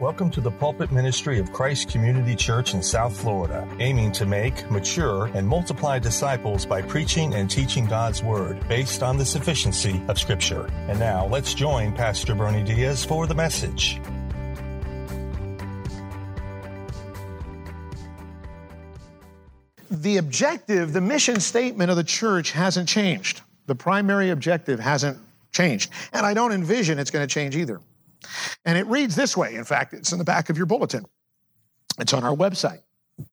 Welcome to the pulpit ministry of Christ Community Church in South Florida, aiming to make, mature, and multiply disciples by preaching and teaching God's Word based on the sufficiency of Scripture. And now let's join Pastor Bernie Diaz for the message. The objective, the mission statement of the church hasn't changed. The primary objective hasn't changed. And I don't envision it's going to change either. And it reads this way. In fact, it's in the back of your bulletin, it's on our website.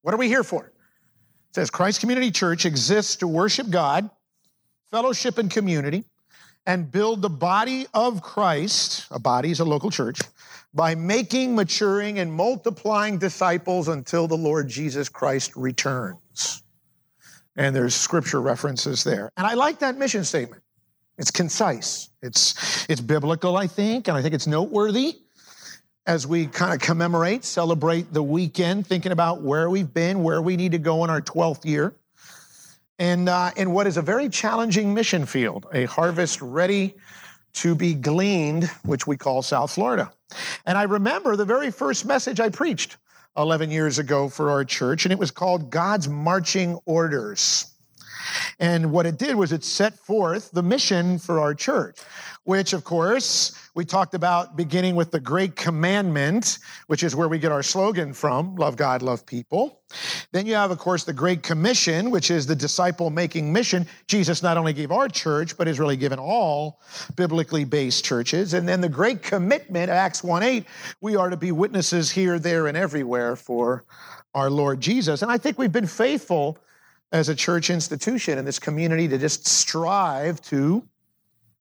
What are we here for? It says Christ Community Church exists to worship God, fellowship and community, and build the body of Christ, a body is a local church, by making, maturing, and multiplying disciples until the Lord Jesus Christ returns. And there's scripture references there. And I like that mission statement. It's concise. It's, it's biblical, I think, and I think it's noteworthy as we kind of commemorate, celebrate the weekend, thinking about where we've been, where we need to go in our 12th year, and uh, in what is a very challenging mission field, a harvest ready to be gleaned, which we call South Florida. And I remember the very first message I preached 11 years ago for our church, and it was called God's Marching Orders. And what it did was it set forth the mission for our church, which, of course, we talked about beginning with the Great Commandment, which is where we get our slogan from love God, love people. Then you have, of course, the Great Commission, which is the disciple making mission. Jesus not only gave our church, but has really given all biblically based churches. And then the Great Commitment, Acts 1 8, we are to be witnesses here, there, and everywhere for our Lord Jesus. And I think we've been faithful as a church institution in this community to just strive to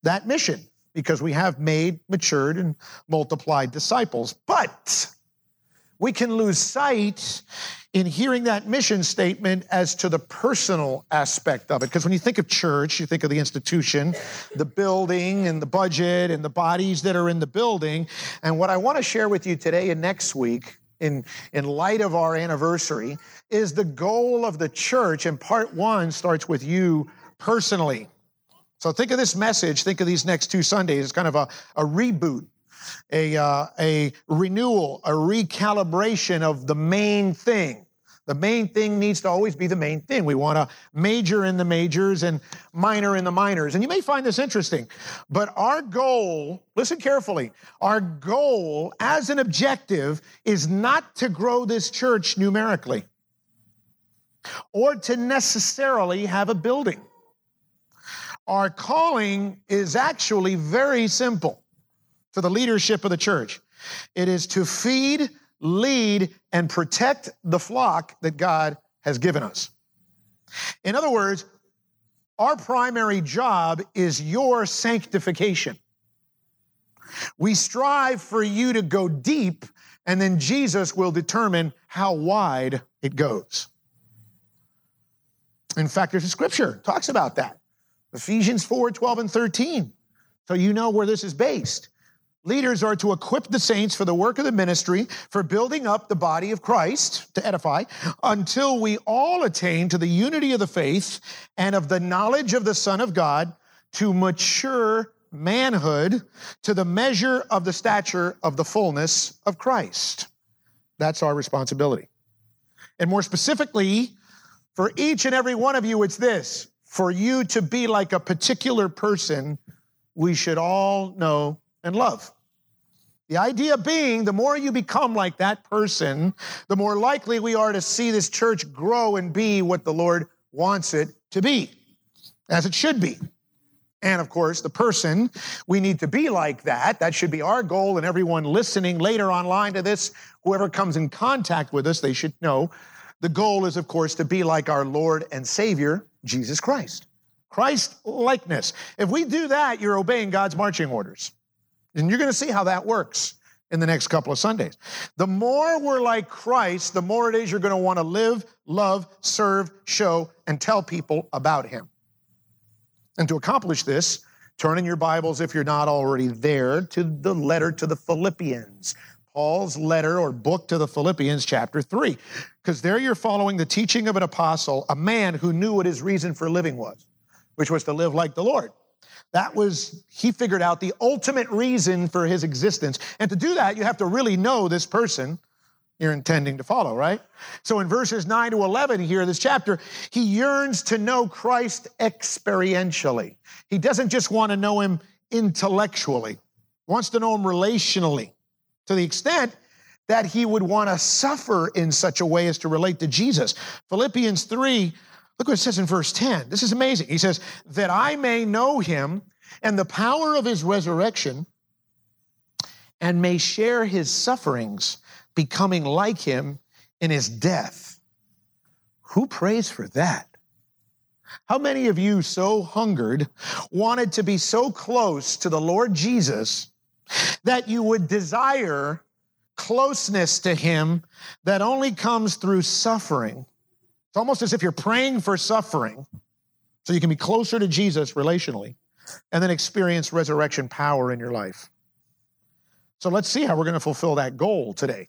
that mission because we have made, matured, and multiplied disciples. But we can lose sight in hearing that mission statement as to the personal aspect of it. Because when you think of church, you think of the institution, the building, and the budget, and the bodies that are in the building. And what I want to share with you today and next week, in, in light of our anniversary, is the goal of the church. And part one starts with you personally. So think of this message, think of these next two Sundays as kind of a, a reboot, a, uh, a renewal, a recalibration of the main thing. The main thing needs to always be the main thing. We want to major in the majors and minor in the minors. And you may find this interesting, but our goal, listen carefully, our goal as an objective is not to grow this church numerically or to necessarily have a building. Our calling is actually very simple to the leadership of the church. It is to feed, lead, and protect the flock that God has given us. In other words, our primary job is your sanctification. We strive for you to go deep, and then Jesus will determine how wide it goes. In fact, there's a scripture talks about that. Ephesians 4 12 and 13. So you know where this is based. Leaders are to equip the saints for the work of the ministry, for building up the body of Christ to edify, until we all attain to the unity of the faith and of the knowledge of the Son of God, to mature manhood, to the measure of the stature of the fullness of Christ. That's our responsibility. And more specifically, for each and every one of you, it's this for you to be like a particular person we should all know and love. The idea being, the more you become like that person, the more likely we are to see this church grow and be what the Lord wants it to be, as it should be. And of course, the person, we need to be like that. That should be our goal. And everyone listening later online to this, whoever comes in contact with us, they should know the goal is, of course, to be like our Lord and Savior, Jesus Christ. Christ likeness. If we do that, you're obeying God's marching orders. And you're going to see how that works in the next couple of Sundays. The more we're like Christ, the more it is you're going to want to live, love, serve, show, and tell people about Him. And to accomplish this, turn in your Bibles, if you're not already there, to the letter to the Philippians. Paul's letter or book to the Philippians, chapter 3, because there you're following the teaching of an apostle, a man who knew what his reason for living was, which was to live like the Lord. That was, he figured out the ultimate reason for his existence. And to do that, you have to really know this person you're intending to follow, right? So in verses 9 to 11 here, in this chapter, he yearns to know Christ experientially. He doesn't just want to know him intellectually, wants to know him relationally to the extent that he would want to suffer in such a way as to relate to Jesus. Philippians 3, look what it says in verse 10. This is amazing. He says, That I may know him and the power of his resurrection and may share his sufferings, becoming like him in his death. Who prays for that? How many of you so hungered, wanted to be so close to the Lord Jesus that you would desire closeness to Him that only comes through suffering? It's almost as if you're praying for suffering so you can be closer to Jesus relationally and then experience resurrection power in your life. So let's see how we're going to fulfill that goal today.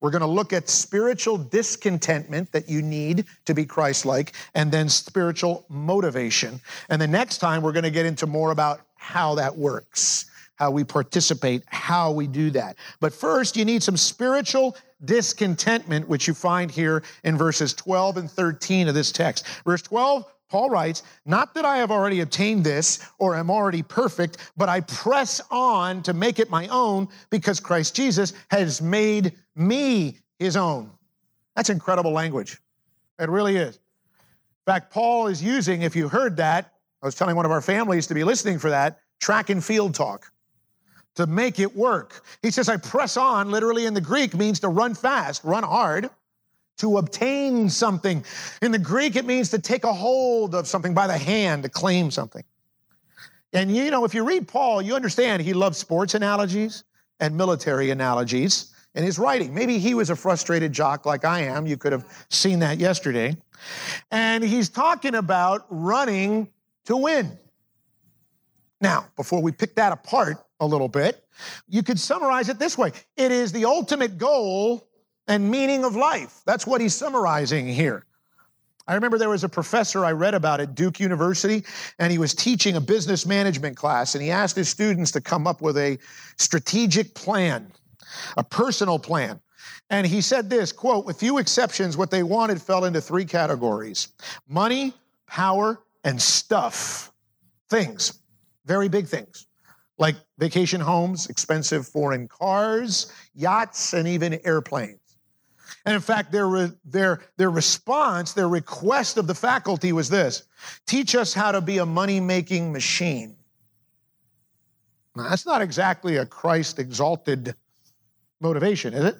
We're going to look at spiritual discontentment that you need to be Christ like, and then spiritual motivation. And the next time, we're going to get into more about how that works, how we participate, how we do that. But first, you need some spiritual discontentment, which you find here in verses 12 and 13 of this text. Verse 12, Paul writes, Not that I have already obtained this or am already perfect, but I press on to make it my own because Christ Jesus has made me his own. That's incredible language. It really is. In fact, Paul is using, if you heard that, I was telling one of our families to be listening for that, track and field talk to make it work. He says, I press on, literally in the Greek, means to run fast, run hard to obtain something. In the Greek, it means to take a hold of something by the hand, to claim something. And you know, if you read Paul, you understand he loves sports analogies and military analogies in his writing. Maybe he was a frustrated jock like I am. You could have seen that yesterday. And he's talking about running to win. Now, before we pick that apart a little bit, you could summarize it this way it is the ultimate goal and meaning of life. That's what he's summarizing here. I remember there was a professor I read about at Duke University, and he was teaching a business management class, and he asked his students to come up with a strategic plan, a personal plan. And he said this quote, with few exceptions, what they wanted fell into three categories money, power, and stuff. Things, very big things, like vacation homes, expensive foreign cars, yachts, and even airplanes. And in fact, their, their, their response, their request of the faculty was this teach us how to be a money making machine. Now, that's not exactly a Christ exalted motivation, is it?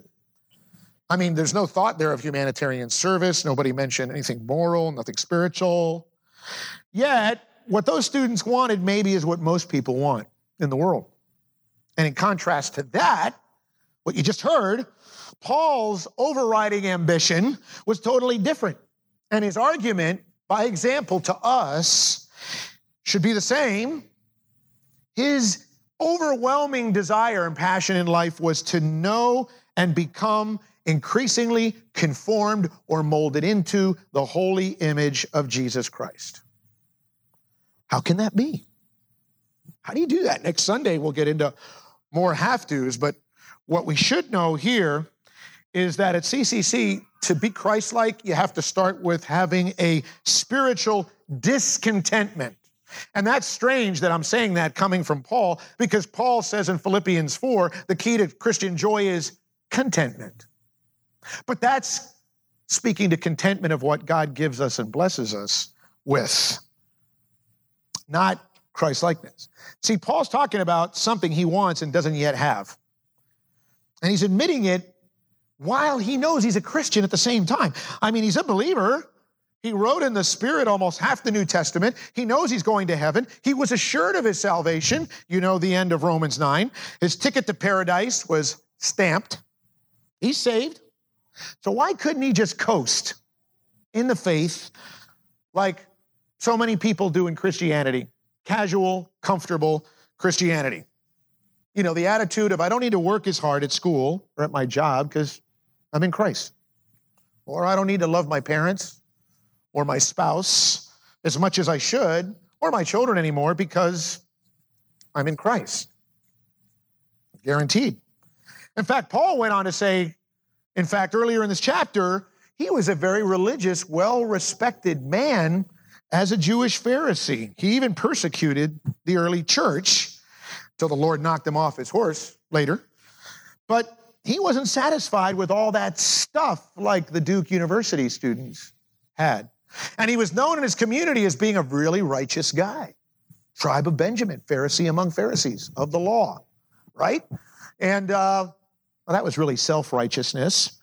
I mean, there's no thought there of humanitarian service. Nobody mentioned anything moral, nothing spiritual. Yet, what those students wanted maybe is what most people want in the world. And in contrast to that, what you just heard Paul's overriding ambition was totally different. And his argument, by example to us, should be the same. His overwhelming desire and passion in life was to know and become increasingly conformed or molded into the holy image of Jesus Christ. How can that be? How do you do that? Next Sunday, we'll get into more have tos, but what we should know here is that at CCC, to be Christ like, you have to start with having a spiritual discontentment. And that's strange that I'm saying that coming from Paul, because Paul says in Philippians 4 the key to Christian joy is contentment. But that's speaking to contentment of what God gives us and blesses us with, not Christ likeness. See, Paul's talking about something he wants and doesn't yet have. And he's admitting it while he knows he's a Christian at the same time. I mean, he's a believer. He wrote in the Spirit almost half the New Testament. He knows he's going to heaven. He was assured of his salvation. You know the end of Romans 9. His ticket to paradise was stamped. He's saved. So why couldn't he just coast in the faith like so many people do in Christianity? Casual, comfortable Christianity. You know, the attitude of I don't need to work as hard at school or at my job because I'm in Christ. Or I don't need to love my parents or my spouse as much as I should or my children anymore because I'm in Christ. Guaranteed. In fact, Paul went on to say, in fact, earlier in this chapter, he was a very religious, well respected man as a Jewish Pharisee. He even persecuted the early church till the Lord knocked him off his horse later. But he wasn't satisfied with all that stuff like the Duke University students had. And he was known in his community as being a really righteous guy. Tribe of Benjamin, Pharisee among Pharisees of the law, right? And uh, well, that was really self righteousness.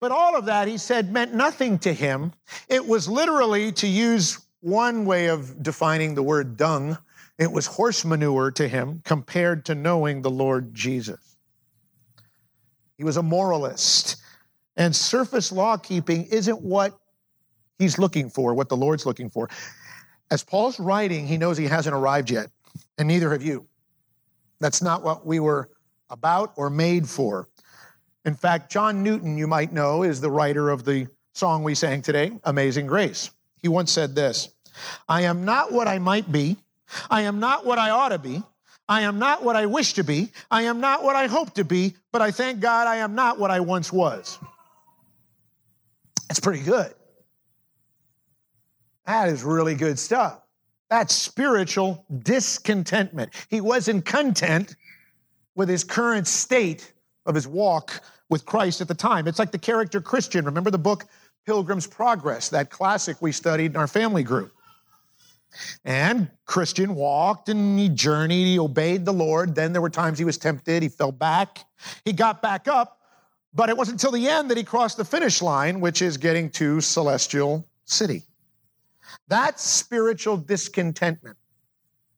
But all of that, he said, meant nothing to him. It was literally, to use one way of defining the word dung, it was horse manure to him compared to knowing the Lord Jesus. He was a moralist. And surface law keeping isn't what he's looking for, what the Lord's looking for. As Paul's writing, he knows he hasn't arrived yet, and neither have you. That's not what we were about or made for. In fact, John Newton, you might know, is the writer of the song we sang today, Amazing Grace. He once said this I am not what I might be, I am not what I ought to be. I am not what I wish to be. I am not what I hope to be, but I thank God I am not what I once was. That's pretty good. That is really good stuff. That's spiritual discontentment. He wasn't content with his current state of his walk with Christ at the time. It's like the character Christian. Remember the book Pilgrim's Progress, that classic we studied in our family group. And Christian walked and he journeyed, he obeyed the Lord. Then there were times he was tempted, he fell back, he got back up, but it wasn't until the end that he crossed the finish line, which is getting to celestial city. That's spiritual discontentment.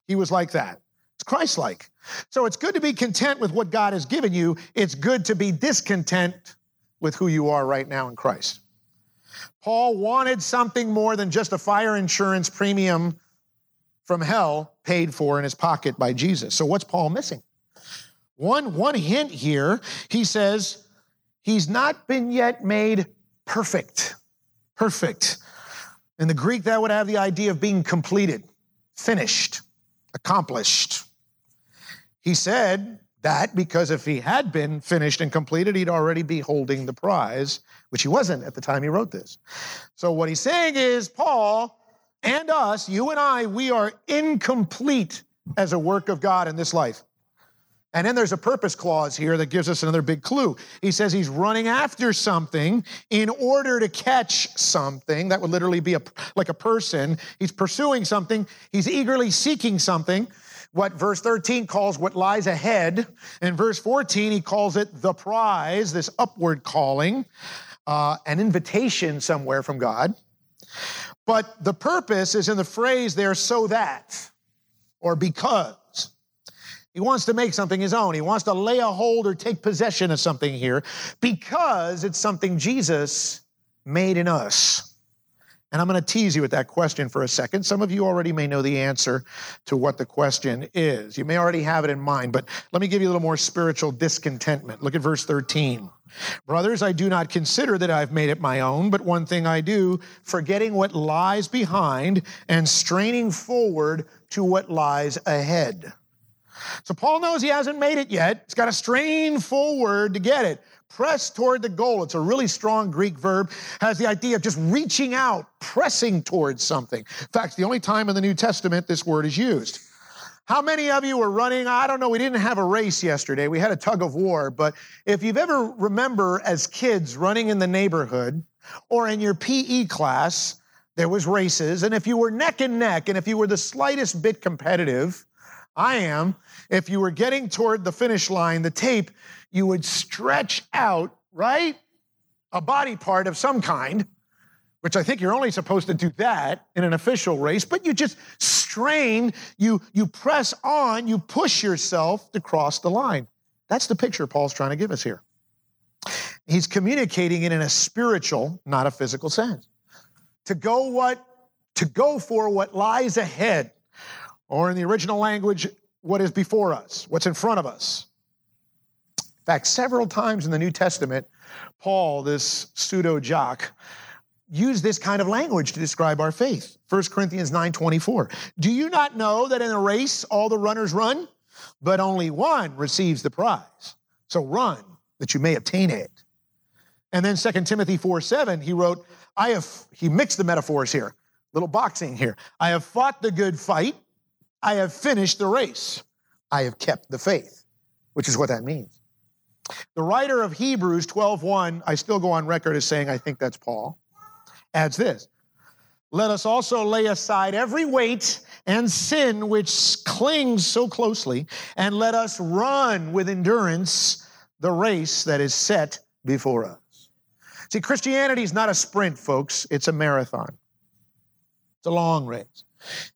He was like that. It's Christ like. So it's good to be content with what God has given you. It's good to be discontent with who you are right now in Christ. Paul wanted something more than just a fire insurance premium from hell paid for in his pocket by Jesus. So what's Paul missing? One, one hint here, he says, he's not been yet made perfect. Perfect. In the Greek, that would have the idea of being completed, finished, accomplished. He said that because if he had been finished and completed, he'd already be holding the prize, which he wasn't at the time he wrote this. So what he's saying is, Paul and us, you and I, we are incomplete as a work of God in this life. And then there's a purpose clause here that gives us another big clue. He says he's running after something in order to catch something. That would literally be a, like a person. He's pursuing something, he's eagerly seeking something. What verse 13 calls what lies ahead. In verse 14, he calls it the prize, this upward calling, uh, an invitation somewhere from God. But the purpose is in the phrase there, so that, or because. He wants to make something his own. He wants to lay a hold or take possession of something here because it's something Jesus made in us. And I'm going to tease you with that question for a second. Some of you already may know the answer to what the question is. You may already have it in mind, but let me give you a little more spiritual discontentment. Look at verse 13. Brothers, I do not consider that I've made it my own, but one thing I do, forgetting what lies behind and straining forward to what lies ahead. So Paul knows he hasn't made it yet. He's got to strain forward to get it. Press toward the goal. It's a really strong Greek verb, has the idea of just reaching out, pressing towards something. In fact, the only time in the New Testament this word is used. How many of you were running? I don't know, we didn't have a race yesterday. We had a tug of war, but if you've ever remember as kids running in the neighborhood or in your PE class, there was races, and if you were neck and neck, and if you were the slightest bit competitive, I am, if you were getting toward the finish line, the tape, you would stretch out, right? A body part of some kind, which I think you're only supposed to do that in an official race, but you just strain, you, you press on, you push yourself to cross the line. That's the picture Paul's trying to give us here. He's communicating it in a spiritual, not a physical sense. To go what to go for what lies ahead, or in the original language, what is before us, what's in front of us. In fact, several times in the New Testament, Paul, this pseudo jock, used this kind of language to describe our faith. 1 Corinthians 9 24. Do you not know that in a race all the runners run, but only one receives the prize. So run that you may obtain it. And then 2 Timothy 4 7, he wrote, I have, he mixed the metaphors here, little boxing here. I have fought the good fight. I have finished the race. I have kept the faith, which is what that means. The writer of Hebrews 12:1, I still go on record as saying I think that's Paul, adds this. Let us also lay aside every weight and sin which clings so closely, and let us run with endurance the race that is set before us. See, Christianity is not a sprint, folks, it's a marathon. It's a long race.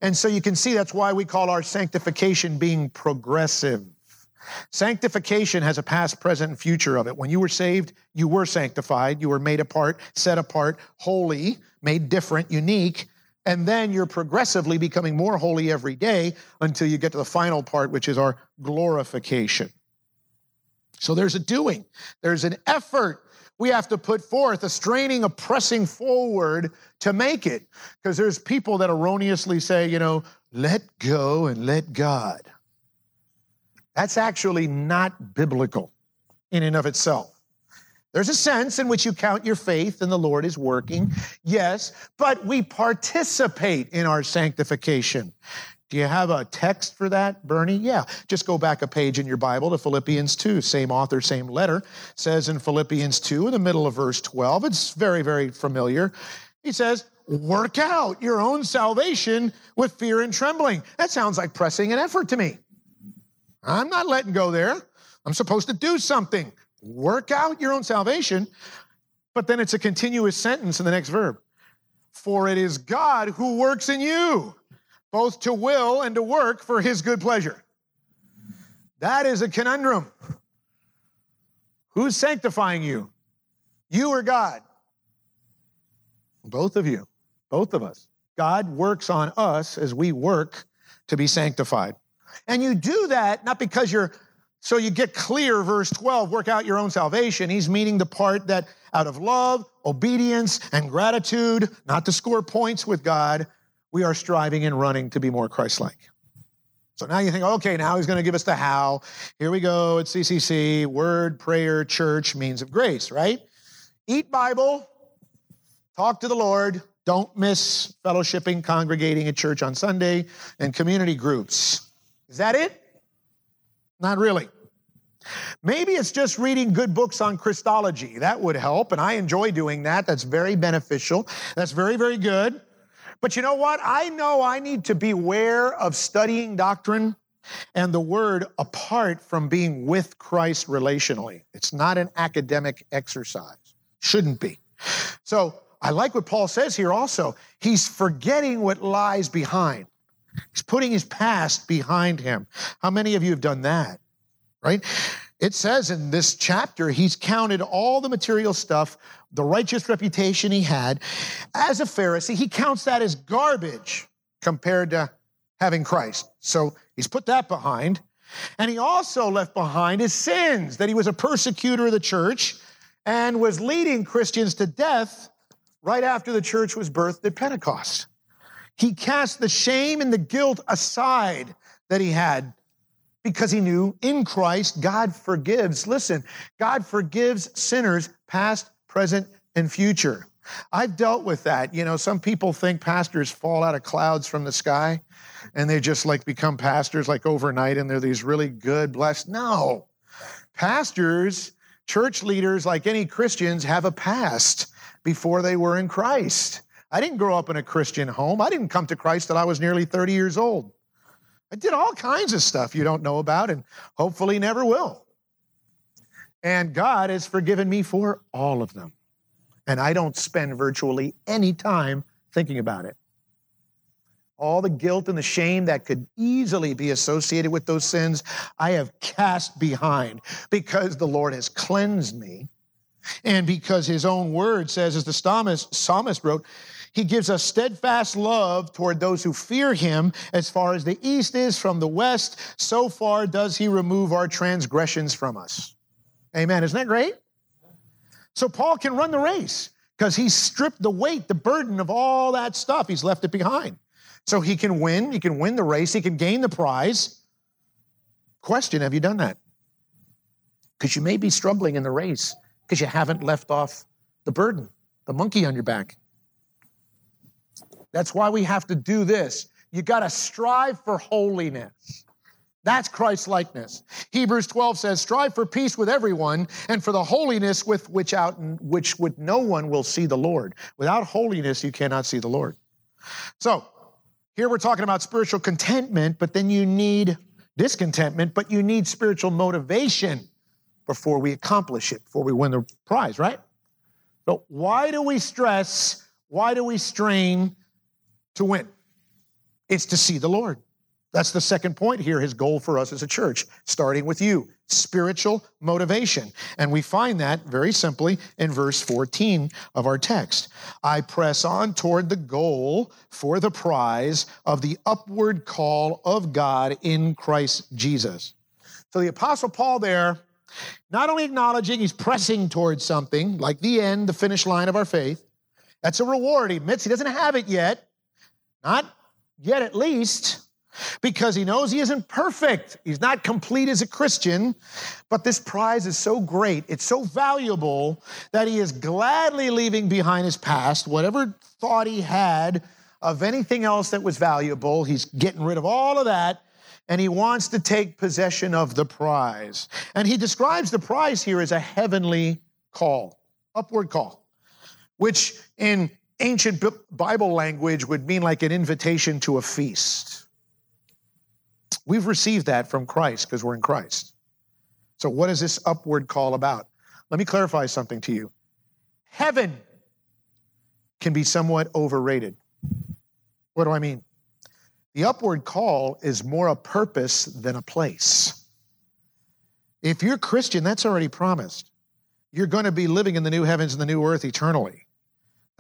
And so you can see that's why we call our sanctification being progressive. Sanctification has a past, present, and future of it. When you were saved, you were sanctified, you were made apart, set apart, holy, made different, unique, and then you're progressively becoming more holy every day until you get to the final part, which is our glorification. So there's a doing, there's an effort we have to put forth, a straining, a pressing forward to make it. Because there's people that erroneously say, you know, let go and let God. That's actually not biblical in and of itself. There's a sense in which you count your faith and the Lord is working, yes, but we participate in our sanctification. Do you have a text for that, Bernie? Yeah. Just go back a page in your Bible to Philippians 2. Same author, same letter. Says in Philippians 2, in the middle of verse 12, it's very, very familiar. He says, Work out your own salvation with fear and trembling. That sounds like pressing an effort to me. I'm not letting go there. I'm supposed to do something. Work out your own salvation. But then it's a continuous sentence in the next verb. For it is God who works in you, both to will and to work for his good pleasure. That is a conundrum. Who's sanctifying you? You or God? Both of you, both of us. God works on us as we work to be sanctified. And you do that not because you're, so you get clear, verse 12, work out your own salvation. He's meaning the part that out of love, obedience, and gratitude, not to score points with God, we are striving and running to be more Christ like. So now you think, okay, now he's going to give us the how. Here we go at CCC, word, prayer, church, means of grace, right? Eat Bible, talk to the Lord, don't miss fellowshipping, congregating at church on Sunday, and community groups. Is that it? Not really. Maybe it's just reading good books on Christology. That would help, and I enjoy doing that. That's very beneficial. That's very, very good. But you know what? I know I need to beware of studying doctrine and the word apart from being with Christ relationally. It's not an academic exercise, shouldn't be. So I like what Paul says here also. He's forgetting what lies behind. He's putting his past behind him. How many of you have done that? Right? It says in this chapter, he's counted all the material stuff, the righteous reputation he had as a Pharisee. He counts that as garbage compared to having Christ. So he's put that behind. And he also left behind his sins, that he was a persecutor of the church and was leading Christians to death right after the church was birthed at Pentecost. He cast the shame and the guilt aside that he had because he knew in Christ God forgives. Listen, God forgives sinners past, present, and future. I've dealt with that. You know, some people think pastors fall out of clouds from the sky and they just like become pastors like overnight and they're these really good, blessed. No. Pastors, church leaders, like any Christians, have a past before they were in Christ. I didn't grow up in a Christian home. I didn't come to Christ till I was nearly 30 years old. I did all kinds of stuff you don't know about and hopefully never will. And God has forgiven me for all of them. And I don't spend virtually any time thinking about it. All the guilt and the shame that could easily be associated with those sins, I have cast behind because the Lord has cleansed me. And because his own word says, as the psalmist wrote, he gives us steadfast love toward those who fear him. As far as the east is from the west, so far does he remove our transgressions from us. Amen. Isn't that great? So Paul can run the race because he's stripped the weight, the burden of all that stuff. He's left it behind. So he can win. He can win the race. He can gain the prize. Question Have you done that? Because you may be struggling in the race because you haven't left off the burden, the monkey on your back. That's why we have to do this. You got to strive for holiness. That's Christ likeness. Hebrews 12 says, Strive for peace with everyone and for the holiness with which out which with no one will see the Lord. Without holiness, you cannot see the Lord. So here we're talking about spiritual contentment, but then you need discontentment, but you need spiritual motivation before we accomplish it, before we win the prize, right? So why do we stress? Why do we strain to win? It's to see the Lord. That's the second point here, his goal for us as a church, starting with you spiritual motivation. And we find that very simply in verse 14 of our text. I press on toward the goal for the prize of the upward call of God in Christ Jesus. So the Apostle Paul there, not only acknowledging he's pressing towards something like the end, the finish line of our faith, that's a reward. He admits he doesn't have it yet, not yet at least because he knows he isn't perfect. He's not complete as a Christian, but this prize is so great, it's so valuable that he is gladly leaving behind his past, whatever thought he had of anything else that was valuable. He's getting rid of all of that. And he wants to take possession of the prize. And he describes the prize here as a heavenly call, upward call, which in ancient Bible language would mean like an invitation to a feast We've received that from Christ because we're in Christ. So, what is this upward call about? Let me clarify something to you. Heaven can be somewhat overrated. What do I mean? The upward call is more a purpose than a place. If you're Christian, that's already promised. You're going to be living in the new heavens and the new earth eternally.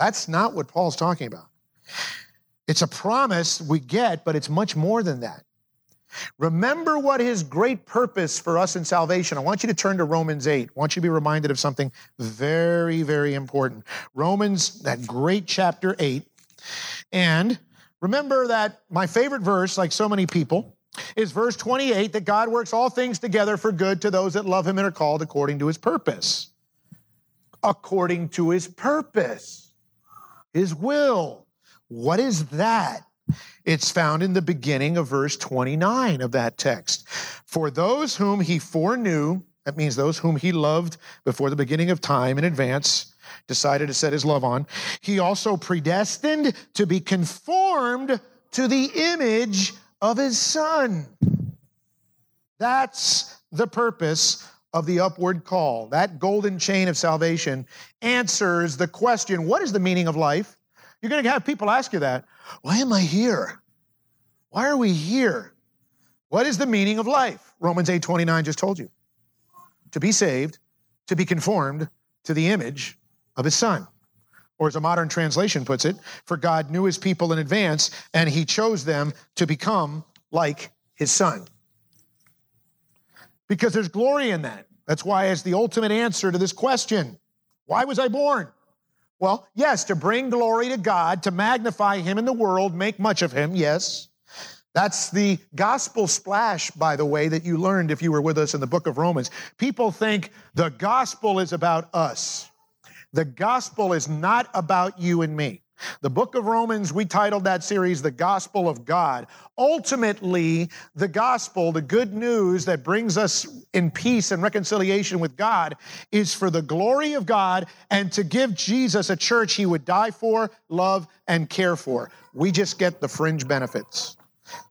That's not what Paul's talking about. It's a promise we get, but it's much more than that. Remember what his great purpose for us in salvation. I want you to turn to Romans 8. I want you to be reminded of something very, very important. Romans, that great chapter 8. And remember that my favorite verse, like so many people, is verse 28 that God works all things together for good to those that love him and are called according to his purpose. According to his purpose, his will. What is that? It's found in the beginning of verse 29 of that text. For those whom he foreknew, that means those whom he loved before the beginning of time in advance, decided to set his love on, he also predestined to be conformed to the image of his son. That's the purpose of the upward call. That golden chain of salvation answers the question what is the meaning of life? You're going to have people ask you that. Why am I here? Why are we here? What is the meaning of life? Romans 8:29 just told you. To be saved, to be conformed to the image of his son. Or as a modern translation puts it, for God knew his people in advance and he chose them to become like his son. Because there's glory in that. That's why it's the ultimate answer to this question. Why was I born? Well, yes, to bring glory to God, to magnify Him in the world, make much of Him, yes. That's the gospel splash, by the way, that you learned if you were with us in the book of Romans. People think the gospel is about us. The gospel is not about you and me. The book of Romans, we titled that series The Gospel of God. Ultimately, the gospel, the good news that brings us in peace and reconciliation with God, is for the glory of God and to give Jesus a church he would die for, love, and care for. We just get the fringe benefits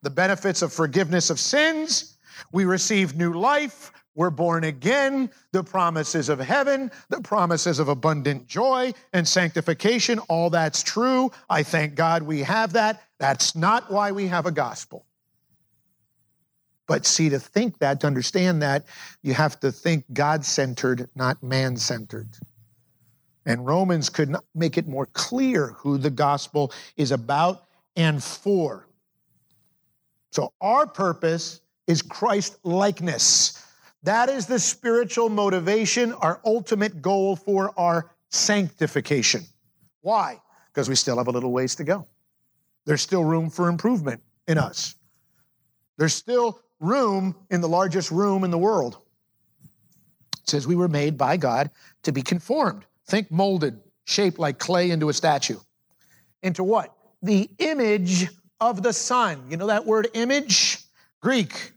the benefits of forgiveness of sins. We receive new life. We're born again, the promises of heaven, the promises of abundant joy and sanctification, all that's true. I thank God we have that. That's not why we have a gospel. But see, to think that, to understand that, you have to think God centered, not man centered. And Romans could not make it more clear who the gospel is about and for. So, our purpose is Christ likeness. That is the spiritual motivation, our ultimate goal for our sanctification. Why? Because we still have a little ways to go. There's still room for improvement in us. There's still room in the largest room in the world. It says we were made by God to be conformed. Think molded, shaped like clay into a statue. Into what? The image of the Son. You know that word image? Greek,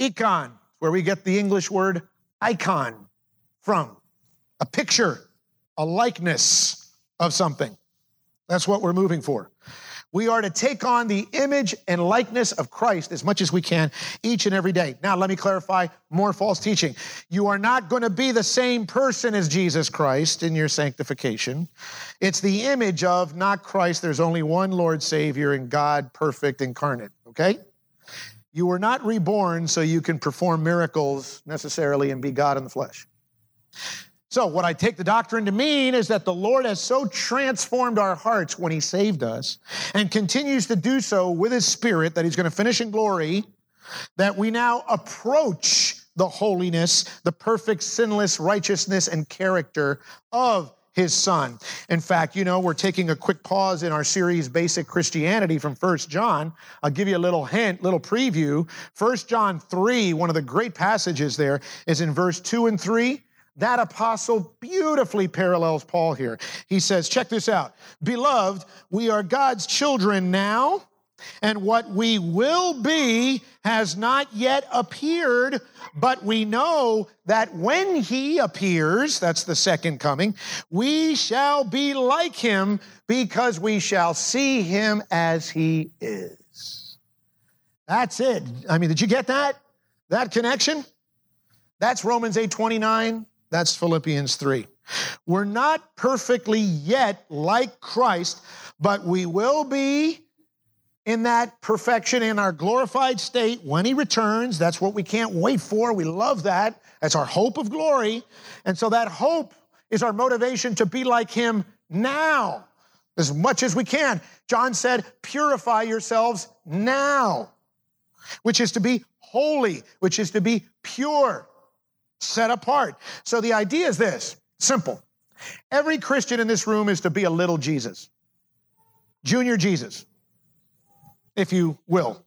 icon, where we get the English word icon from. A picture, a likeness of something. That's what we're moving for. We are to take on the image and likeness of Christ as much as we can each and every day. Now, let me clarify more false teaching. You are not going to be the same person as Jesus Christ in your sanctification. It's the image of, not Christ. There's only one Lord Savior and God perfect incarnate, okay? You were not reborn so you can perform miracles necessarily and be God in the flesh. So, what I take the doctrine to mean is that the Lord has so transformed our hearts when He saved us and continues to do so with His Spirit that He's going to finish in glory, that we now approach the holiness, the perfect, sinless righteousness and character of his son. In fact, you know, we're taking a quick pause in our series Basic Christianity from First John. I'll give you a little hint, little preview. First John 3, one of the great passages there is in verse 2 and 3. That apostle beautifully parallels Paul here. He says, check this out. Beloved, we are God's children now, and what we will be has not yet appeared, but we know that when he appears, that's the second coming, we shall be like him because we shall see him as he is. That's it. I mean, did you get that? That connection? That's Romans 8 29. That's Philippians 3. We're not perfectly yet like Christ, but we will be in that perfection in our glorified state when he returns. That's what we can't wait for. We love that. That's our hope of glory. And so that hope is our motivation to be like him now as much as we can. John said, purify yourselves now, which is to be holy, which is to be pure set apart. So the idea is this simple. Every Christian in this room is to be a little Jesus, junior Jesus, if you will.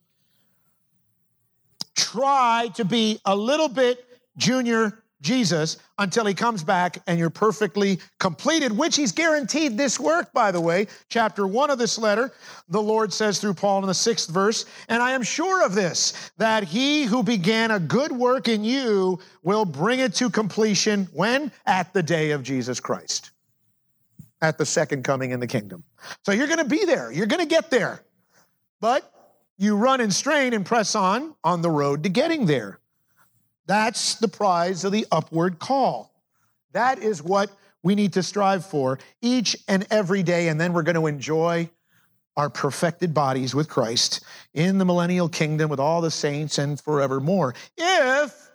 Try to be a little bit junior Jesus until he comes back and you're perfectly completed, which he's guaranteed this work, by the way. Chapter one of this letter, the Lord says through Paul in the sixth verse, and I am sure of this, that he who began a good work in you will bring it to completion when? At the day of Jesus Christ, at the second coming in the kingdom. So you're going to be there, you're going to get there, but you run and strain and press on on the road to getting there. That's the prize of the upward call. That is what we need to strive for each and every day, and then we're going to enjoy our perfected bodies with Christ in the millennial kingdom with all the saints and forevermore. If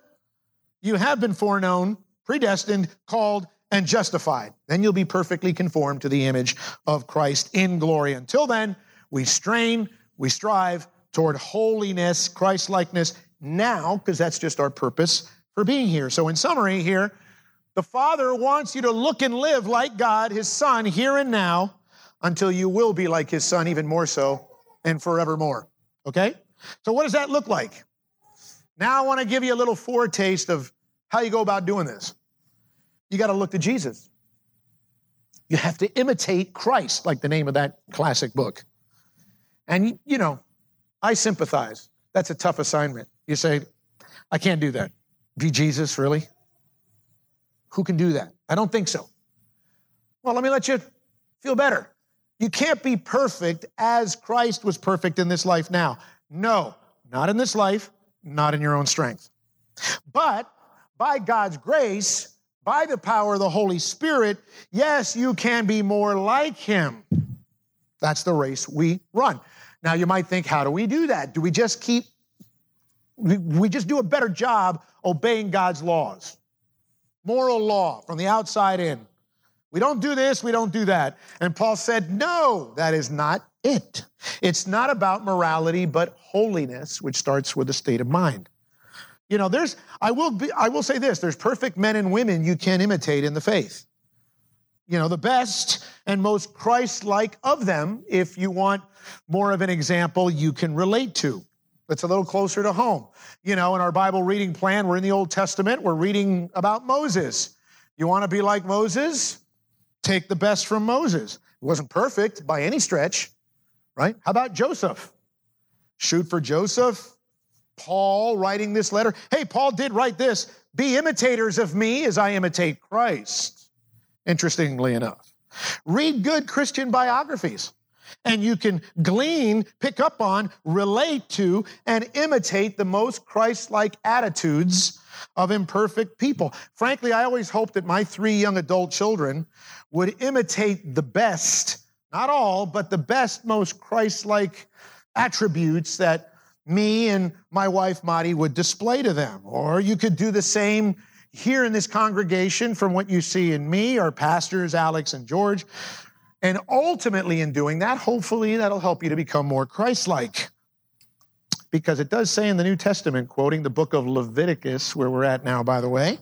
you have been foreknown, predestined, called, and justified, then you'll be perfectly conformed to the image of Christ in glory. Until then, we strain, we strive toward holiness, Christ likeness, now, because that's just our purpose for being here. So, in summary, here, the Father wants you to look and live like God, His Son, here and now, until you will be like His Son, even more so, and forevermore. Okay? So, what does that look like? Now, I want to give you a little foretaste of how you go about doing this. You got to look to Jesus. You have to imitate Christ, like the name of that classic book. And, you know, I sympathize. That's a tough assignment. You say, I can't do that. Be Jesus, really? Who can do that? I don't think so. Well, let me let you feel better. You can't be perfect as Christ was perfect in this life now. No, not in this life, not in your own strength. But by God's grace, by the power of the Holy Spirit, yes, you can be more like Him. That's the race we run. Now, you might think, how do we do that? Do we just keep we just do a better job obeying God's laws. Moral law from the outside in. We don't do this, we don't do that. And Paul said, no, that is not it. It's not about morality, but holiness, which starts with a state of mind. You know, there's, I will, be, I will say this there's perfect men and women you can imitate in the faith. You know, the best and most Christ like of them, if you want more of an example you can relate to. that's a little closer to home. You know, in our Bible reading plan, we're in the Old Testament, we're reading about Moses. You want to be like Moses? Take the best from Moses. It wasn't perfect by any stretch, right? How about Joseph? Shoot for Joseph. Paul writing this letter. Hey, Paul did write this Be imitators of me as I imitate Christ. Interestingly enough, read good Christian biographies and you can glean, pick up on, relate to, and imitate the most Christ like attitudes of imperfect people. Frankly, I always hoped that my three young adult children would imitate the best, not all, but the best, most Christ like attributes that me and my wife Madi would display to them. Or you could do the same here in this congregation from what you see in me, our pastors, Alex and George. And ultimately, in doing that, hopefully that'll help you to become more Christ like. Because it does say in the New Testament, quoting the book of Leviticus, where we're at now, by the way,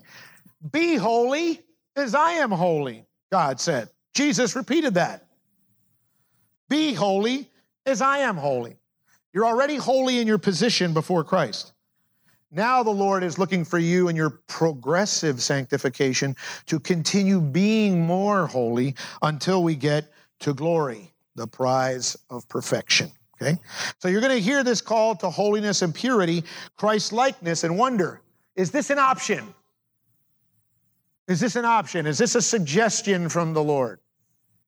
be holy as I am holy, God said. Jesus repeated that. Be holy as I am holy. You're already holy in your position before Christ. Now the Lord is looking for you in your progressive sanctification to continue being more holy until we get to glory, the prize of perfection. Okay? So you're going to hear this call to holiness and purity, Christ likeness, and wonder is this an option? Is this an option? Is this a suggestion from the Lord?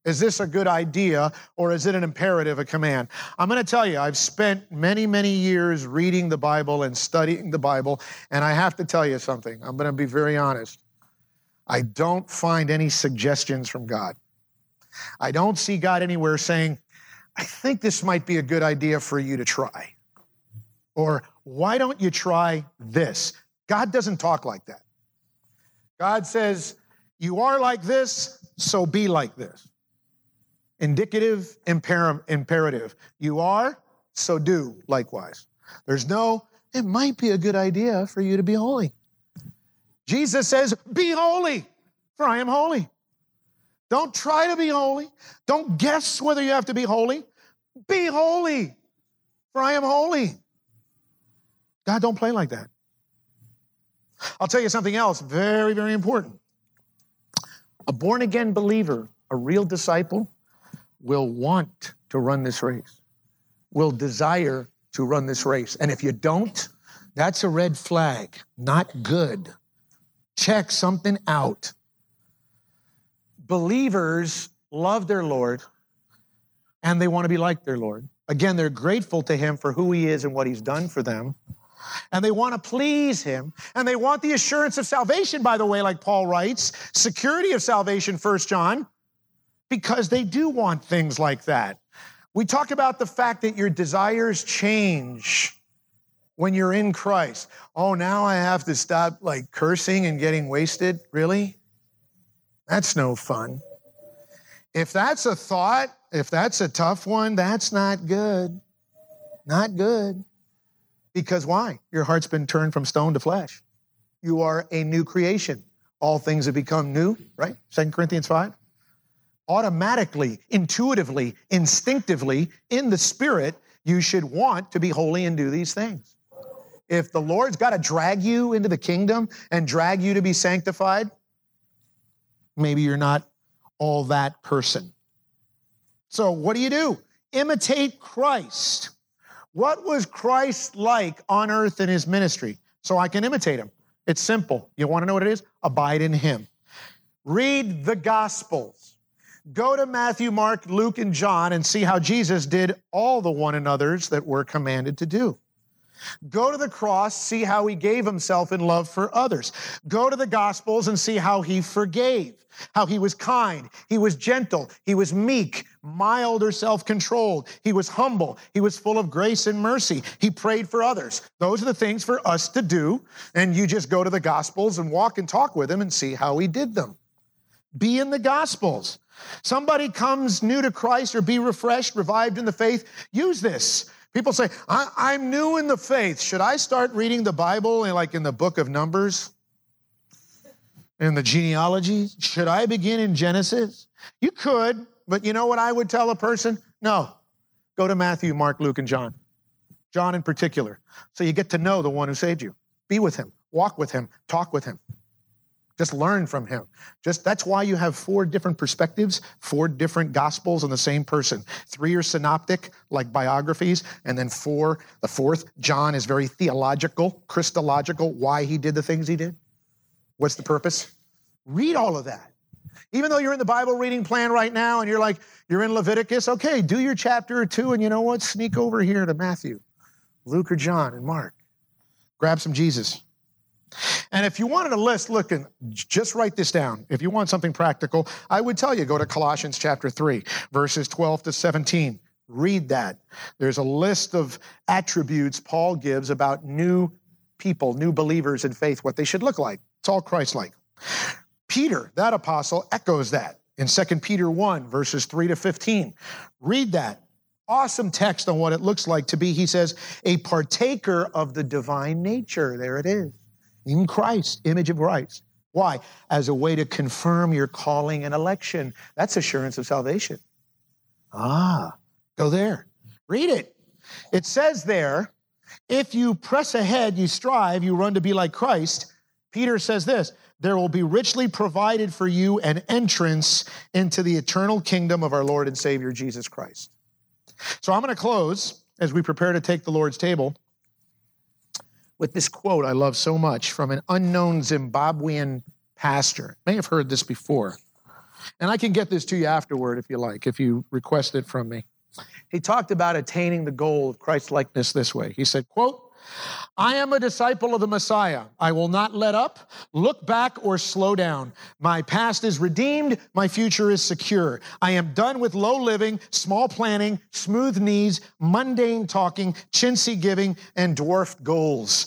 Is this a good idea or is it an imperative, a command? I'm going to tell you, I've spent many, many years reading the Bible and studying the Bible, and I have to tell you something. I'm going to be very honest. I don't find any suggestions from God. I don't see God anywhere saying, I think this might be a good idea for you to try. Or, why don't you try this? God doesn't talk like that. God says, You are like this, so be like this. Indicative, imper- imperative. You are, so do likewise. There's no, it might be a good idea for you to be holy. Jesus says, Be holy, for I am holy. Don't try to be holy. Don't guess whether you have to be holy. Be holy, for I am holy. God don't play like that. I'll tell you something else very, very important. A born again believer, a real disciple, will want to run this race, will desire to run this race. And if you don't, that's a red flag, not good. Check something out. Believers love their Lord and they want to be like their Lord. Again, they're grateful to Him for who He is and what He's done for them. And they want to please Him. And they want the assurance of salvation, by the way, like Paul writes, security of salvation, First John because they do want things like that. We talk about the fact that your desires change when you're in Christ. Oh, now I have to stop like cursing and getting wasted? Really? That's no fun. If that's a thought, if that's a tough one, that's not good. Not good. Because why? Your heart's been turned from stone to flesh. You are a new creation. All things have become new, right? Second Corinthians 5 automatically, intuitively, instinctively, in the spirit, you should want to be holy and do these things. If the Lord's got to drag you into the kingdom and drag you to be sanctified, maybe you're not all that person. So, what do you do? Imitate Christ. What was Christ like on earth in his ministry? So I can imitate him. It's simple. You want to know what it is? Abide in him. Read the Gospels. Go to Matthew, Mark, Luke, and John and see how Jesus did all the one another's that we're commanded to do. Go to the cross, see how he gave himself in love for others. Go to the Gospels and see how he forgave, how he was kind, he was gentle, he was meek, mild or self controlled, he was humble, he was full of grace and mercy, he prayed for others. Those are the things for us to do. And you just go to the Gospels and walk and talk with him and see how he did them. Be in the Gospels. Somebody comes new to Christ or be refreshed, revived in the faith, use this. People say, I, am new in the faith. Should I start reading the Bible like in the book of Numbers? In the genealogy? Should I begin in Genesis? You could, but you know what I would tell a person? No. Go to Matthew, Mark, Luke, and John. John in particular. So you get to know the one who saved you. Be with him, walk with him, talk with him. Just learn from him. Just that's why you have four different perspectives, four different gospels on the same person. Three are synoptic, like biographies, and then four, the fourth, John is very theological, Christological, why he did the things he did. What's the purpose? Read all of that. Even though you're in the Bible reading plan right now and you're like, you're in Leviticus, okay, do your chapter or two, and you know what? Sneak over here to Matthew, Luke, or John, and Mark. Grab some Jesus. And if you wanted a list, look, and just write this down. If you want something practical, I would tell you go to Colossians chapter 3, verses 12 to 17. Read that. There's a list of attributes Paul gives about new people, new believers in faith, what they should look like. It's all Christ like. Peter, that apostle, echoes that in 2 Peter 1, verses 3 to 15. Read that. Awesome text on what it looks like to be, he says, a partaker of the divine nature. There it is in Christ, image of Christ. Why? As a way to confirm your calling and election. That's assurance of salvation. Ah, go there. Read it. It says there, if you press ahead, you strive, you run to be like Christ. Peter says this there will be richly provided for you an entrance into the eternal kingdom of our Lord and Savior Jesus Christ. So I'm going to close as we prepare to take the Lord's table with this quote I love so much from an unknown Zimbabwean pastor. May have heard this before. And I can get this to you afterward if you like, if you request it from me. He talked about attaining the goal of Christ likeness this way. He said, quote, I am a disciple of the Messiah. I will not let up, look back, or slow down. My past is redeemed. My future is secure. I am done with low living, small planning, smooth knees, mundane talking, chintzy giving, and dwarfed goals.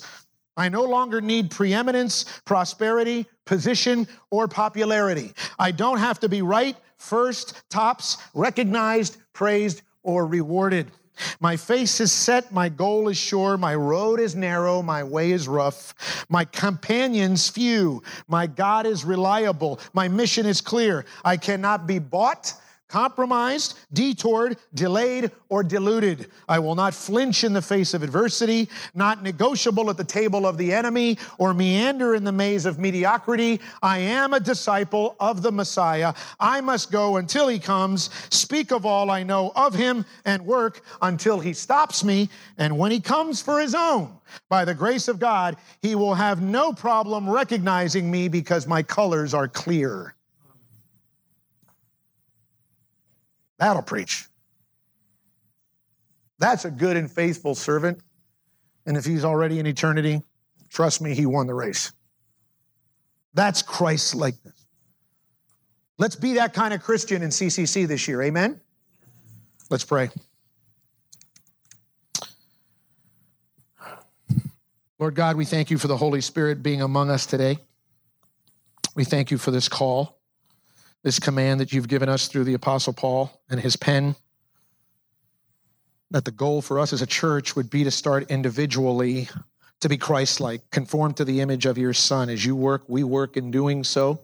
I no longer need preeminence, prosperity, position, or popularity. I don't have to be right, first, tops, recognized, praised, or rewarded. My face is set, my goal is sure, my road is narrow, my way is rough, my companions few, my God is reliable, my mission is clear. I cannot be bought, compromised, detoured, delayed, or deluded. I will not flinch in the face of adversity, not negotiable at the table of the enemy, or meander in the maze of mediocrity. I am a disciple of the Messiah. I must go until he comes, speak of all I know of him, and work until he stops me. And when he comes for his own, by the grace of God, he will have no problem recognizing me because my colors are clear. That'll preach. That's a good and faithful servant. And if he's already in eternity, trust me, he won the race. That's Christ's likeness. Let's be that kind of Christian in CCC this year. Amen? Let's pray. Lord God, we thank you for the Holy Spirit being among us today. We thank you for this call this command that you've given us through the Apostle Paul and his pen. That the goal for us as a church would be to start individually to be Christ like, conform to the image of your Son. As you work, we work in doing so.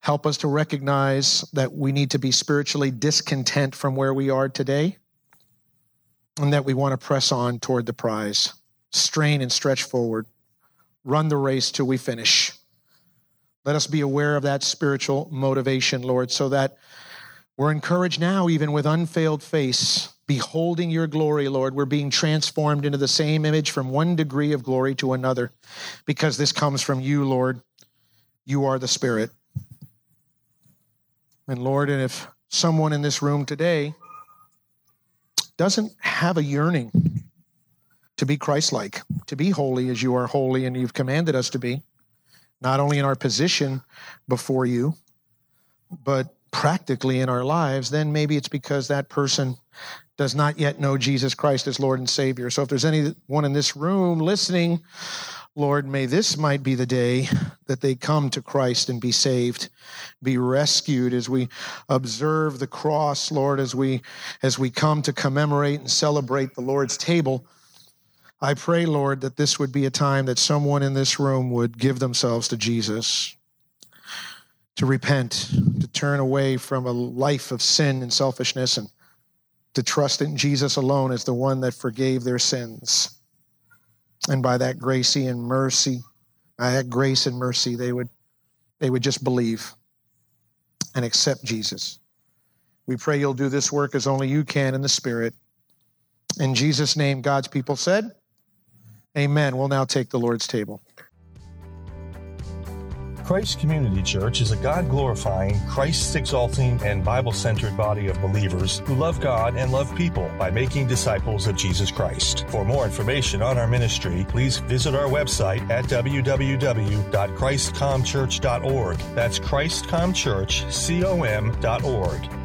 Help us to recognize that we need to be spiritually discontent from where we are today and that we want to press on toward the prize, strain and stretch forward, run the race till we finish. Let us be aware of that spiritual motivation, Lord, so that we're encouraged now, even with unfailed face, beholding your glory, Lord. We're being transformed into the same image from one degree of glory to another because this comes from you, Lord. You are the Spirit. And Lord, and if someone in this room today doesn't have a yearning to be Christ like, to be holy as you are holy and you've commanded us to be, not only in our position before you, but practically in our lives, then maybe it's because that person does not yet know Jesus Christ as Lord and Savior. So if there's anyone in this room listening, Lord, may this might be the day that they come to Christ and be saved, be rescued as we observe the cross, Lord, as we as we come to commemorate and celebrate the Lord's table. I pray, Lord, that this would be a time that someone in this room would give themselves to Jesus, to repent, to turn away from a life of sin and selfishness and to trust in Jesus alone as the one that forgave their sins. And by that grace and mercy, by that grace and mercy, they would, they would just believe and accept Jesus. We pray you'll do this work as only you can in the Spirit. In Jesus' name, God's people said, Amen. We'll now take the Lord's table. Christ Community Church is a God glorifying, Christ exalting, and Bible centered body of believers who love God and love people by making disciples of Jesus Christ. For more information on our ministry, please visit our website at www.christcomchurch.org. That's christcomchurch.com.org.